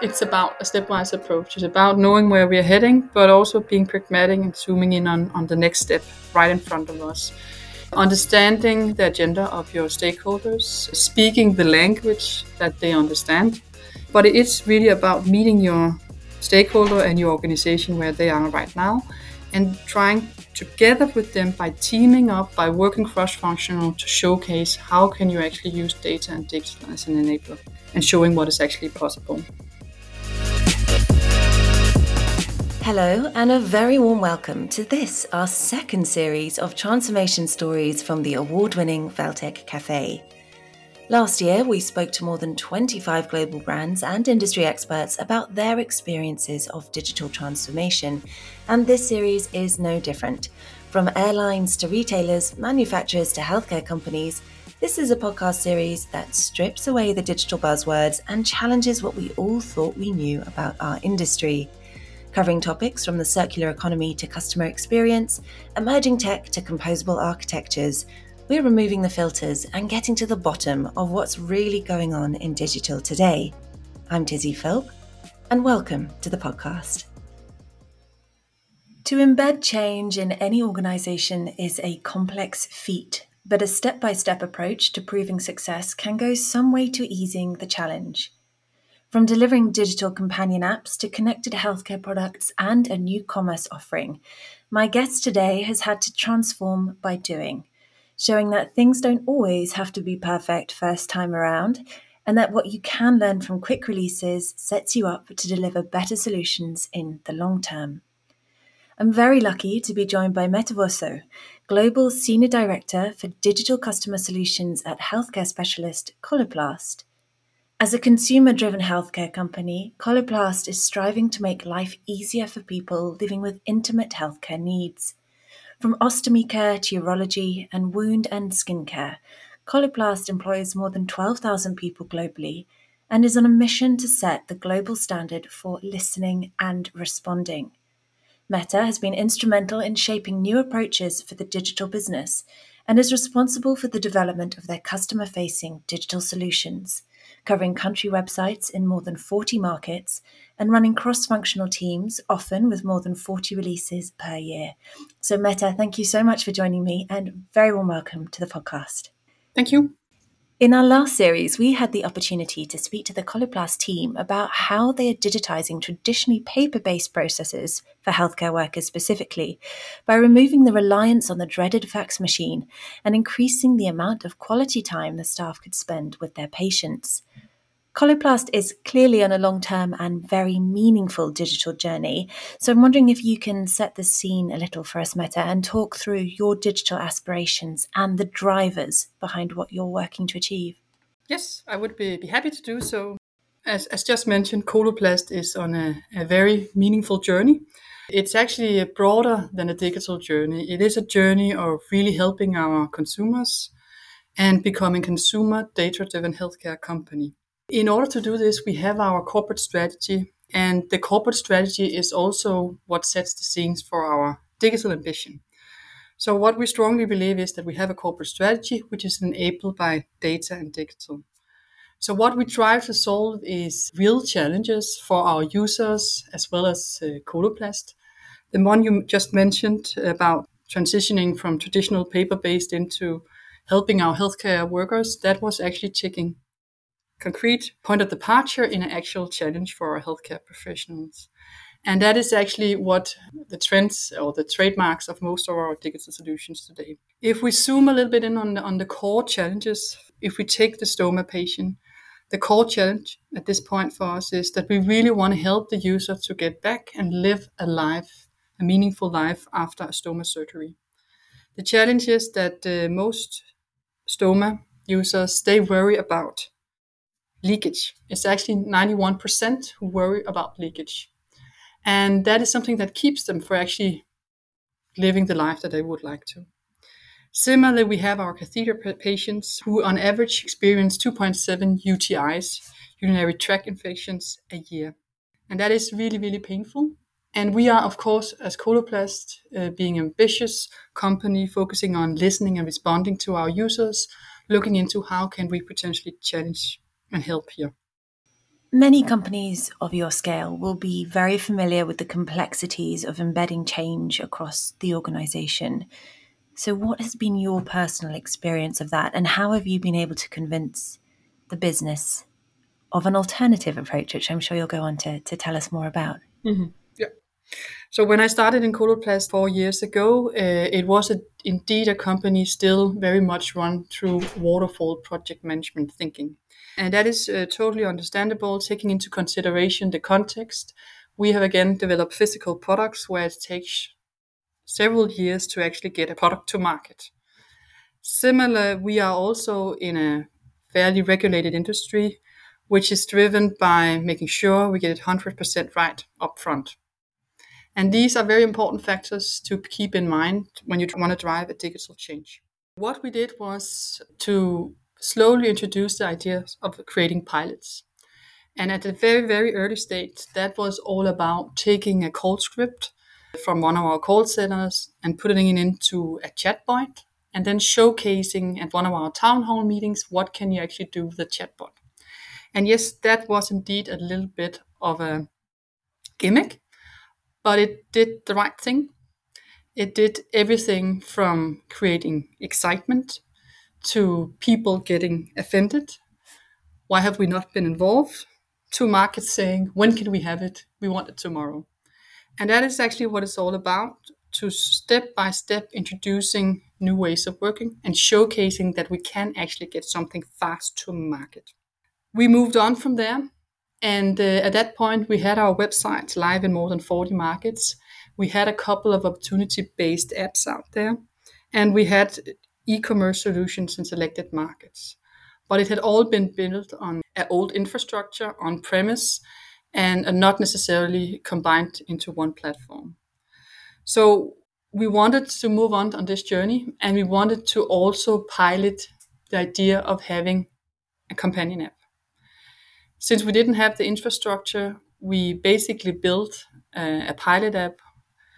it's about a stepwise approach. It's about knowing where we are heading, but also being pragmatic and zooming in on, on the next step right in front of us. Understanding the agenda of your stakeholders, speaking the language that they understand. But it's really about meeting your stakeholder and your organization where they are right now and trying together with them by teaming up, by working cross-functional to showcase how can you actually use data and digital as an enabler and showing what is actually possible. Hello, and a very warm welcome to this, our second series of transformation stories from the award winning Valtech Cafe. Last year, we spoke to more than 25 global brands and industry experts about their experiences of digital transformation, and this series is no different. From airlines to retailers, manufacturers to healthcare companies, this is a podcast series that strips away the digital buzzwords and challenges what we all thought we knew about our industry covering topics from the circular economy to customer experience, emerging tech to composable architectures. We're removing the filters and getting to the bottom of what's really going on in digital today. I'm Tizzy Philp, and welcome to the podcast. To embed change in any organisation is a complex feat, but a step by step approach to proving success can go some way to easing the challenge. From delivering digital companion apps to connected healthcare products and a new commerce offering, my guest today has had to transform by doing, showing that things don't always have to be perfect first time around, and that what you can learn from quick releases sets you up to deliver better solutions in the long term. I'm very lucky to be joined by Mette Wosso, Global Senior Director for Digital Customer Solutions at healthcare specialist Coloplast. As a consumer driven healthcare company, Coloplast is striving to make life easier for people living with intimate healthcare needs. From ostomy care to urology and wound and skin care, Coloplast employs more than 12,000 people globally and is on a mission to set the global standard for listening and responding. Mette has been instrumental in shaping new approaches for the digital business and is responsible for the development of their customer facing digital solutions covering country websites in more than 40 markets and running cross functional teams, often with more than 40 releases per year. So, Mette, thank you so much for joining me and very warm welcome to the podcast. Thank you. In our last series, we had the opportunity to speak to the Coloplast team about how they are digitizing traditionally paper based processes for healthcare workers specifically by removing the reliance on the dreaded fax machine and increasing the amount of quality time the staff could spend with their patients. Coloplast is clearly on a long term and very meaningful digital journey. So I'm wondering if you can set the scene a little for us, Mette, and talk through your digital aspirations and the drivers behind what you're working to achieve. Yes, I would be, be happy to do so. As, as just mentioned, Coloplast is on a, a very meaningful journey. It's actually broader than a digital journey. It is a journey of really helping our consumers and becoming a consumer data driven healthcare company. In order to do this, we have our corporate strategy, and the corporate strategy is also what sets the scenes for our digital ambition. So, what we strongly believe is that we have a corporate strategy which is enabled by data and digital. So, what we try to solve is real challenges for our users as well as uh, Coloplast. The one you just mentioned about transitioning from traditional paper based into helping our healthcare workers, that was actually ticking concrete point of departure in an actual challenge for our healthcare professionals. And that is actually what the trends or the trademarks of most of our digital solutions today. If we zoom a little bit in on the, on the core challenges, if we take the stoma patient, the core challenge at this point for us is that we really want to help the user to get back and live a life, a meaningful life after a stoma surgery. The challenge is that uh, most stoma users, they worry about leakage. It's actually 91% who worry about leakage. And that is something that keeps them from actually living the life that they would like to. Similarly, we have our catheter patients who, on average, experience 2.7 UTIs, urinary tract infections, a year. And that is really, really painful. And we are, of course, as Coloplast, uh, being ambitious company focusing on listening and responding to our users, looking into how can we potentially challenge and help you. Many companies of your scale will be very familiar with the complexities of embedding change across the organization. So, what has been your personal experience of that, and how have you been able to convince the business of an alternative approach, which I'm sure you'll go on to, to tell us more about? Mm-hmm. Yeah. So, when I started in Coloplast four years ago, uh, it was a, indeed a company still very much run through waterfall project management thinking. And that is uh, totally understandable, taking into consideration the context. We have again developed physical products where it takes several years to actually get a product to market. Similar, we are also in a fairly regulated industry, which is driven by making sure we get it 100% right upfront. And these are very important factors to keep in mind when you want to drive a digital change. What we did was to slowly introduce the idea of creating pilots. And at a very, very early stage, that was all about taking a call script from one of our call centers and putting it into a chatbot and then showcasing at one of our town hall meetings what can you actually do with the chatbot. And yes, that was indeed a little bit of a gimmick, but it did the right thing. It did everything from creating excitement to people getting offended. Why have we not been involved? To markets saying, when can we have it? We want it tomorrow. And that is actually what it's all about to step by step introducing new ways of working and showcasing that we can actually get something fast to market. We moved on from there. And uh, at that point, we had our website live in more than 40 markets. We had a couple of opportunity based apps out there. And we had e-commerce solutions in selected markets. But it had all been built on an old infrastructure on premise and not necessarily combined into one platform. So we wanted to move on on this journey and we wanted to also pilot the idea of having a companion app. Since we didn't have the infrastructure, we basically built a, a pilot app,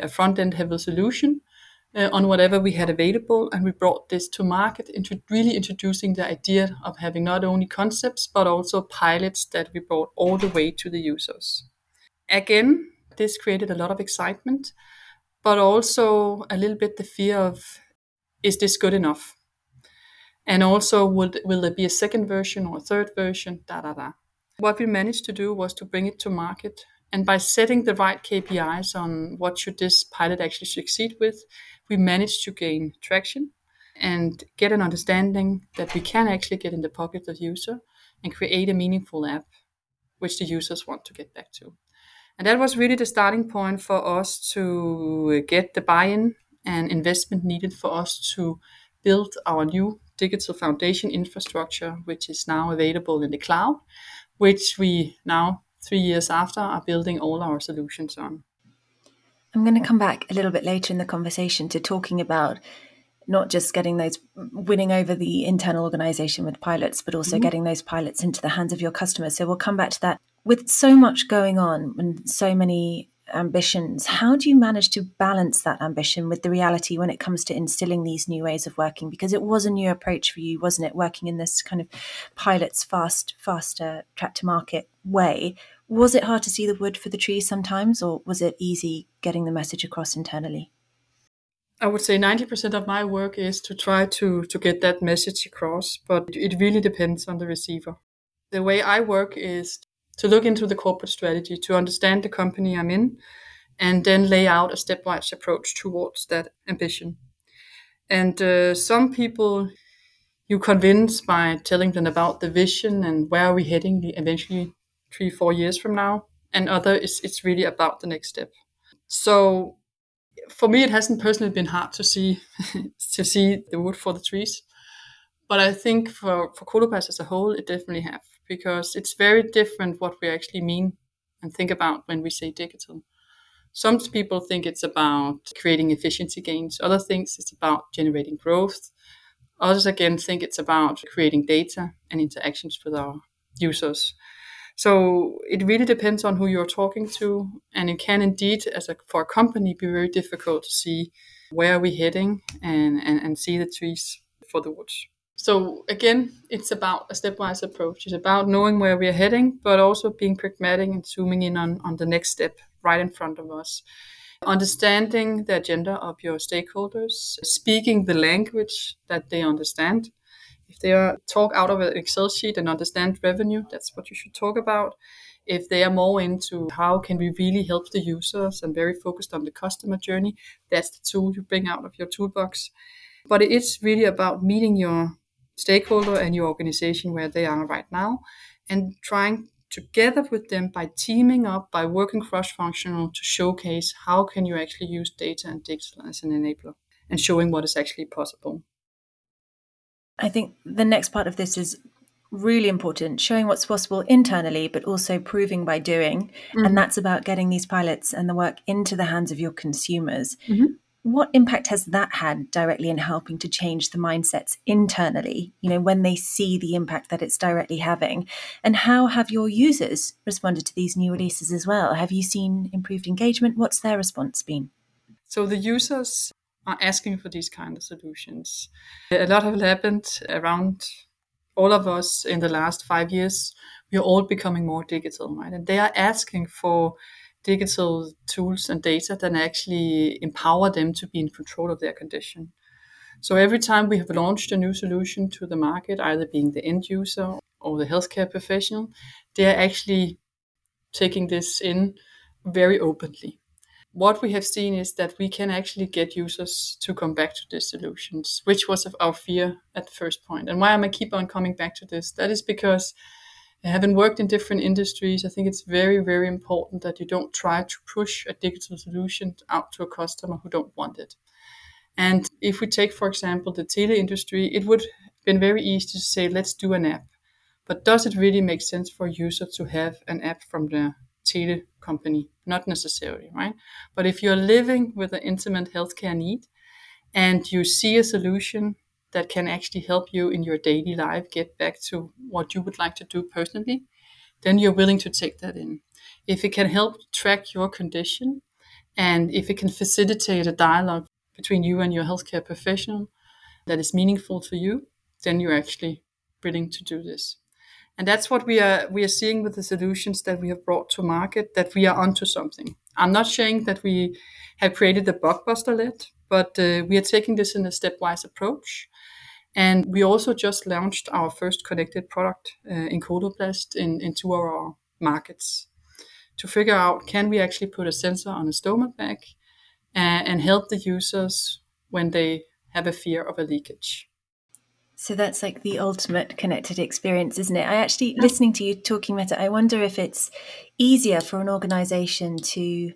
a front end heavy solution uh, on whatever we had available, and we brought this to market, into really introducing the idea of having not only concepts but also pilots that we brought all the way to the users. Again, this created a lot of excitement, but also a little bit the fear of is this good enough? And also, will, will there be a second version or a third version? Da da da. What we managed to do was to bring it to market and by setting the right KPIs on what should this pilot actually succeed with, we managed to gain traction and get an understanding that we can actually get in the pocket of the user and create a meaningful app which the users want to get back to. And that was really the starting point for us to get the buy in and investment needed for us to build our new digital foundation infrastructure, which is now available in the cloud, which we now three years after are building all our solutions on. I'm going to come back a little bit later in the conversation to talking about not just getting those winning over the internal organization with pilots, but also mm-hmm. getting those pilots into the hands of your customers. So we'll come back to that. With so much going on and so many ambitions, how do you manage to balance that ambition with the reality when it comes to instilling these new ways of working? Because it was a new approach for you, wasn't it? Working in this kind of pilots fast, faster track to market way was it hard to see the wood for the trees sometimes, or was it easy getting the message across internally? I would say 90% of my work is to try to, to get that message across, but it really depends on the receiver. The way I work is to look into the corporate strategy, to understand the company I'm in, and then lay out a stepwise approach towards that ambition. And uh, some people you convince by telling them about the vision and where are we heading eventually three, four years from now. And other is it's really about the next step. So for me, it hasn't personally been hard to see to see the wood for the trees. But I think for, for Coloplast as a whole, it definitely have because it's very different what we actually mean and think about when we say digital. Some people think it's about creating efficiency gains. Other things it's about generating growth. Others again think it's about creating data and interactions with our users. So it really depends on who you're talking to, and it can indeed, as a for a company, be very difficult to see where are we heading and, and, and see the trees for the woods. So again, it's about a stepwise approach. It's about knowing where we are heading, but also being pragmatic and zooming in on, on the next step right in front of us. Understanding the agenda of your stakeholders, speaking the language that they understand. If they are talk out of an Excel sheet and understand revenue, that's what you should talk about. If they are more into how can we really help the users and very focused on the customer journey, that's the tool you bring out of your toolbox. But it's really about meeting your stakeholder and your organization where they are right now and trying together with them by teaming up by working cross functional to showcase how can you actually use data and digital as an enabler and showing what is actually possible. I think the next part of this is really important showing what's possible internally but also proving by doing. Mm-hmm. and that's about getting these pilots and the work into the hands of your consumers. Mm-hmm what impact has that had directly in helping to change the mindsets internally you know when they see the impact that it's directly having? And how have your users responded to these new releases as well? Have you seen improved engagement? What's their response been? So the users are asking for these kind of solutions. A lot has happened around all of us in the last five years. We are all becoming more digital right? And they are asking for digital tools and data that actually empower them to be in control of their condition. So every time we have launched a new solution to the market, either being the end user or the healthcare professional, they are actually taking this in very openly. What we have seen is that we can actually get users to come back to these solutions, which was our fear at the first point. And why am I keep on coming back to this? That is because having worked in different industries, I think it's very, very important that you don't try to push a digital solution out to a customer who don't want it. And if we take, for example, the tele industry, it would have been very easy to say, let's do an app. But does it really make sense for a user to have an app from the tele company? Not necessarily, right? But if you're living with an intimate healthcare need and you see a solution that can actually help you in your daily life get back to what you would like to do personally, then you're willing to take that in. If it can help track your condition and if it can facilitate a dialogue between you and your healthcare professional that is meaningful for you, then you're actually willing to do this. And that's what we are we are seeing with the solutions that we have brought to market that we are onto something. I'm not saying that we have created the blockbuster yet, but uh, we are taking this in a stepwise approach. And we also just launched our first connected product uh, in in, in two of our markets to figure out can we actually put a sensor on a stoma bag and, and help the users when they have a fear of a leakage. So that's like the ultimate connected experience, isn't it? I actually, listening to you talking about it, I wonder if it's easier for an organization to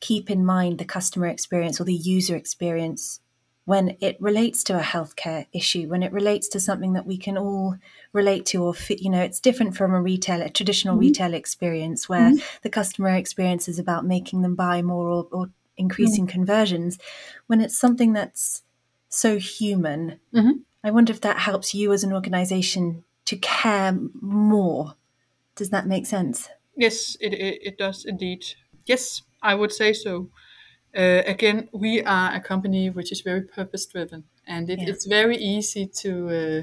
keep in mind the customer experience or the user experience when it relates to a healthcare issue, when it relates to something that we can all relate to or fit, you know, it's different from a retail, a traditional mm-hmm. retail experience where mm-hmm. the customer experience is about making them buy more or, or increasing mm-hmm. conversions. When it's something that's so human, mm-hmm. I wonder if that helps you as an organization to care more. Does that make sense? Yes, it, it, it does indeed. Yes, I would say so. Uh, again, we are a company which is very purpose driven, and it, yeah. it's very easy to uh,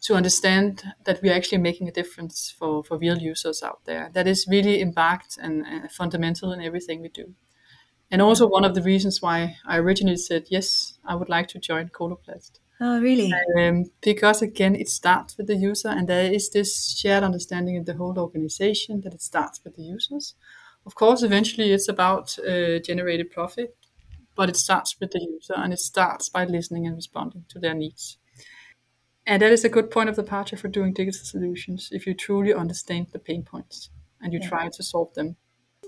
to understand that we are actually making a difference for, for real users out there. That is really embarked and uh, fundamental in everything we do. And also one of the reasons why I originally said yes, I would like to join Coloplast. Oh, really? Um, because again, it starts with the user, and there is this shared understanding in the whole organization that it starts with the users. Of course, eventually it's about uh, generated profit, but it starts with the user and it starts by listening and responding to their needs. And that is a good point of departure for doing digital solutions if you truly understand the pain points and you yeah. try to solve them.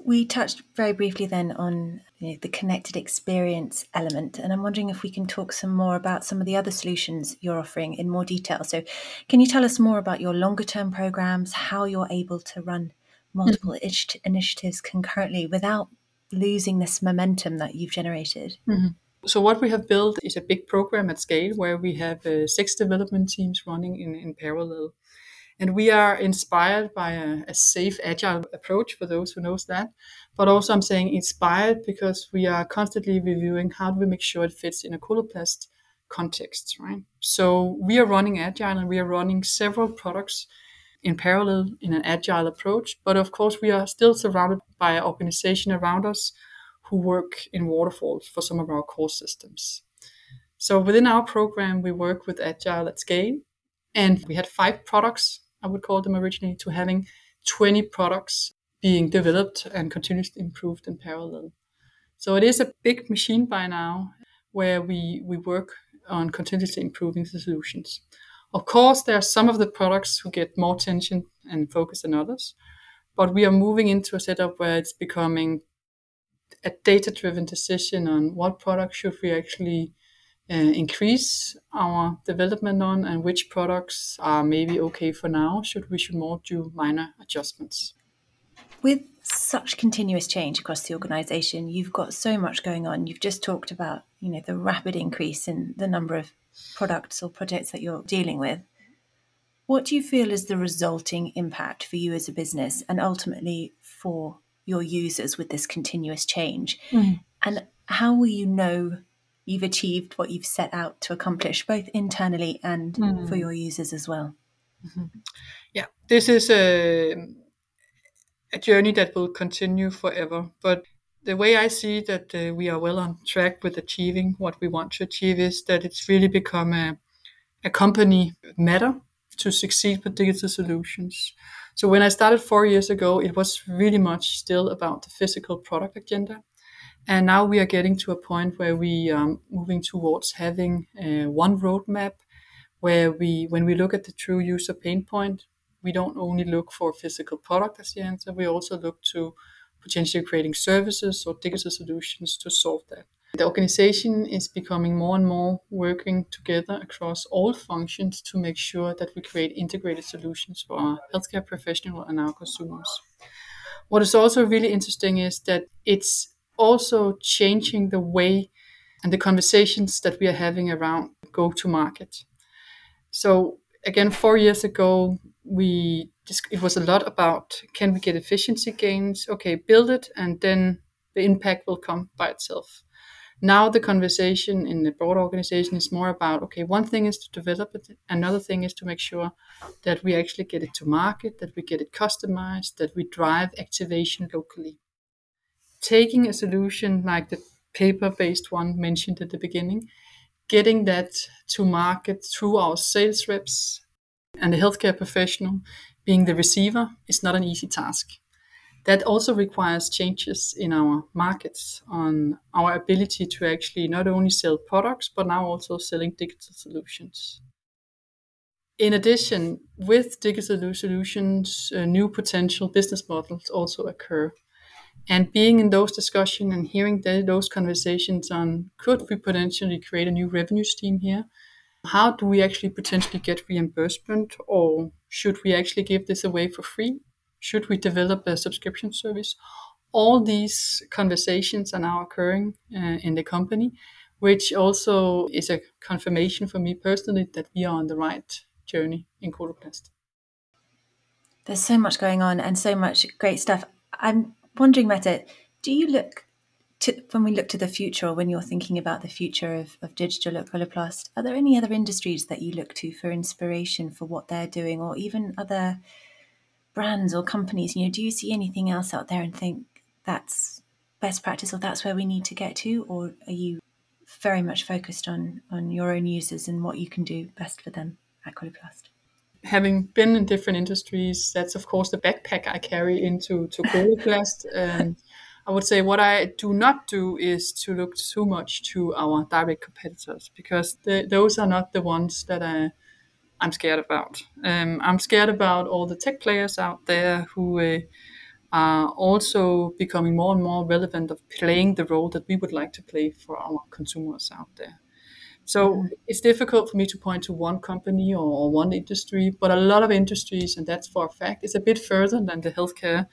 We touched very briefly then on you know, the connected experience element, and I'm wondering if we can talk some more about some of the other solutions you're offering in more detail. So, can you tell us more about your longer term programs, how you're able to run multiple mm-hmm. initiatives concurrently without losing this momentum that you've generated? Mm-hmm. So, what we have built is a big program at scale where we have uh, six development teams running in, in parallel. And we are inspired by a, a, SAFe, agile approach for those who knows that. But also, I'm saying inspired because we are constantly reviewing how do we make sure it fits in a Coloplast context, right? So we are running agile and we are running several products in parallel in an agile approach. But of course, we are still surrounded by an organization around us who work in waterfalls for some of our core systems. So within our program, we work with agile at scale, and we had five products, I would call them originally, to having 20 products being developed and continuously improved in parallel. So it is a big machine by now where we, we work on continuously improving the solutions. Of course, there are some of the products who get more attention and focus than others, but we are moving into a setup where it's becoming a data driven decision on what product should we actually uh, increase our development on and which products are maybe okay for now should we should more do minor adjustments. With such continuous change across the organization you've got so much going on. You've just talked about you know the rapid increase in the number of products or projects that you're dealing with what do you feel is the resulting impact for you as a business and ultimately for your users with this continuous change mm. and how will you know you've achieved what you've set out to accomplish, both internally and mm. for your users as well. Mm-hmm. Yeah, this is a, a journey that will continue forever. But the way I see that uh, we are well on track with achieving what we want to achieve is that it's really become a, a company matter to succeed with digital solutions. So when I started four years ago, it was really much still about the physical product agenda. And now we are getting to a point where we are um, moving towards having uh, one roadmap where we, when we look at the true user pain point, we don't only look for physical product as the answer, we also look to potentially creating services or digital solutions to solve that. The organization is becoming more and more working together across all functions to make sure that we create integrated solutions for our healthcare professionals and our consumers. What is also really interesting is that it's also changing the way and the conversations that we are having around go to market. So again, four years ago, we it was a lot about can we get efficiency gains? Okay, build it, and then the impact will come by itself. Now the conversation in the broad organization is more about okay, one thing is to develop it, another thing is to make sure that we actually get it to market, that we get it customized, that we drive activation locally taking a solution like the paper based one mentioned at the beginning, getting that to market through our sales reps and the healthcare professional being the receiver is not an easy task. That also requires changes in our markets on our ability to actually not only sell products, but now also selling digital solutions. In addition, with digital solutions, uh, new potential business models also occur and being in those discussions and hearing the, those conversations on could we potentially create a new revenue stream here how do we actually potentially get reimbursement or should we actually give this away for free should we develop a subscription service all these conversations are now occurring uh, in the company which also is a confirmation for me personally that we are on the right journey in Coloplast. There's so much going on and so much great stuff. I'm wondering, Mette, do you look to, when we look to the future, or when you're thinking about the future of, of digital at Coloplast, are there any other industries that you look to for inspiration for what they're doing, or even other brands or companies? You know, do you see anything else out there and think that's best practice, or that's where we need to get to, or are you very much focused on on your own users and what you can do best for them at Coloplast? having been in different industries, that's of course the backpack I carry into to Coloplast. and I would say what I do not do is to look too much to our direct competitors because the, those are not the ones that I, I'm scared about. Um, I'm scared about all the tech players out there who uh, are also becoming more and more relevant of playing the role that we would like to play for our consumers out there. So mm-hmm. it's difficult for me to point to one company or, or, one industry, but a lot of industries, and that's for a fact, is a bit further than the healthcare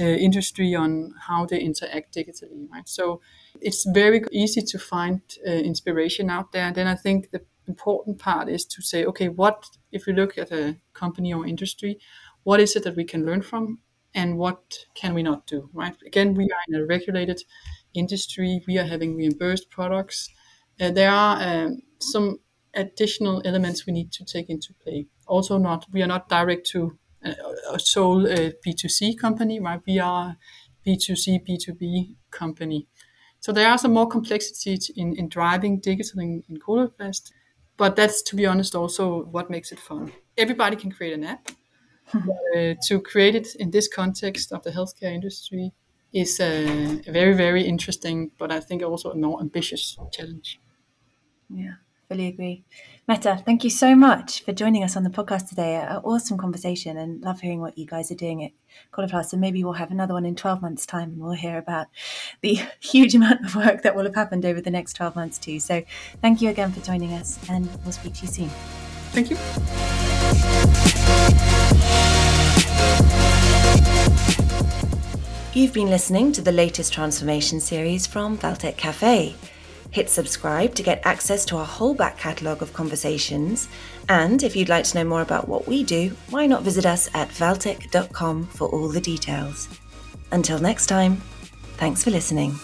uh, industry on how they interact digitally, right? So it's very easy to find uh, inspiration out there. And then I think the important part is to say, okay, what if we look at a company or industry, what is it that we can learn from, and what can we not do, right? Again, we are in a regulated industry. We are having reimbursed products Uh, there are um, some additional elements we need to take into play. Also, not we are not direct to a sole uh, B2C company, right? We are B2C, B2B company. So there are some more complexities in, in driving digital in, in Coloplast, but that's to be honest also what makes it fun. Everybody can create an app. uh, to create it in this context of the healthcare industry is a, a very, very interesting, but I think also a more ambitious challenge. Yeah fully agree. Mette, thank you so much for joining us on the podcast today. An awesome conversation and love hearing what you guys are doing at Coloplast. And maybe we'll have another one in 12 months' time and we'll hear about the huge amount of work that will have happened over the next 12 months, too. So thank you again for joining us and we'll speak to you soon. Thank you. You've been listening to the latest transformation series from Valtech Cafe. Hit subscribe to get access to our whole back catalogue of conversations. And if you'd like to know more about what we do, why not visit us at valtech.com for all the details. Until next time, thanks for listening.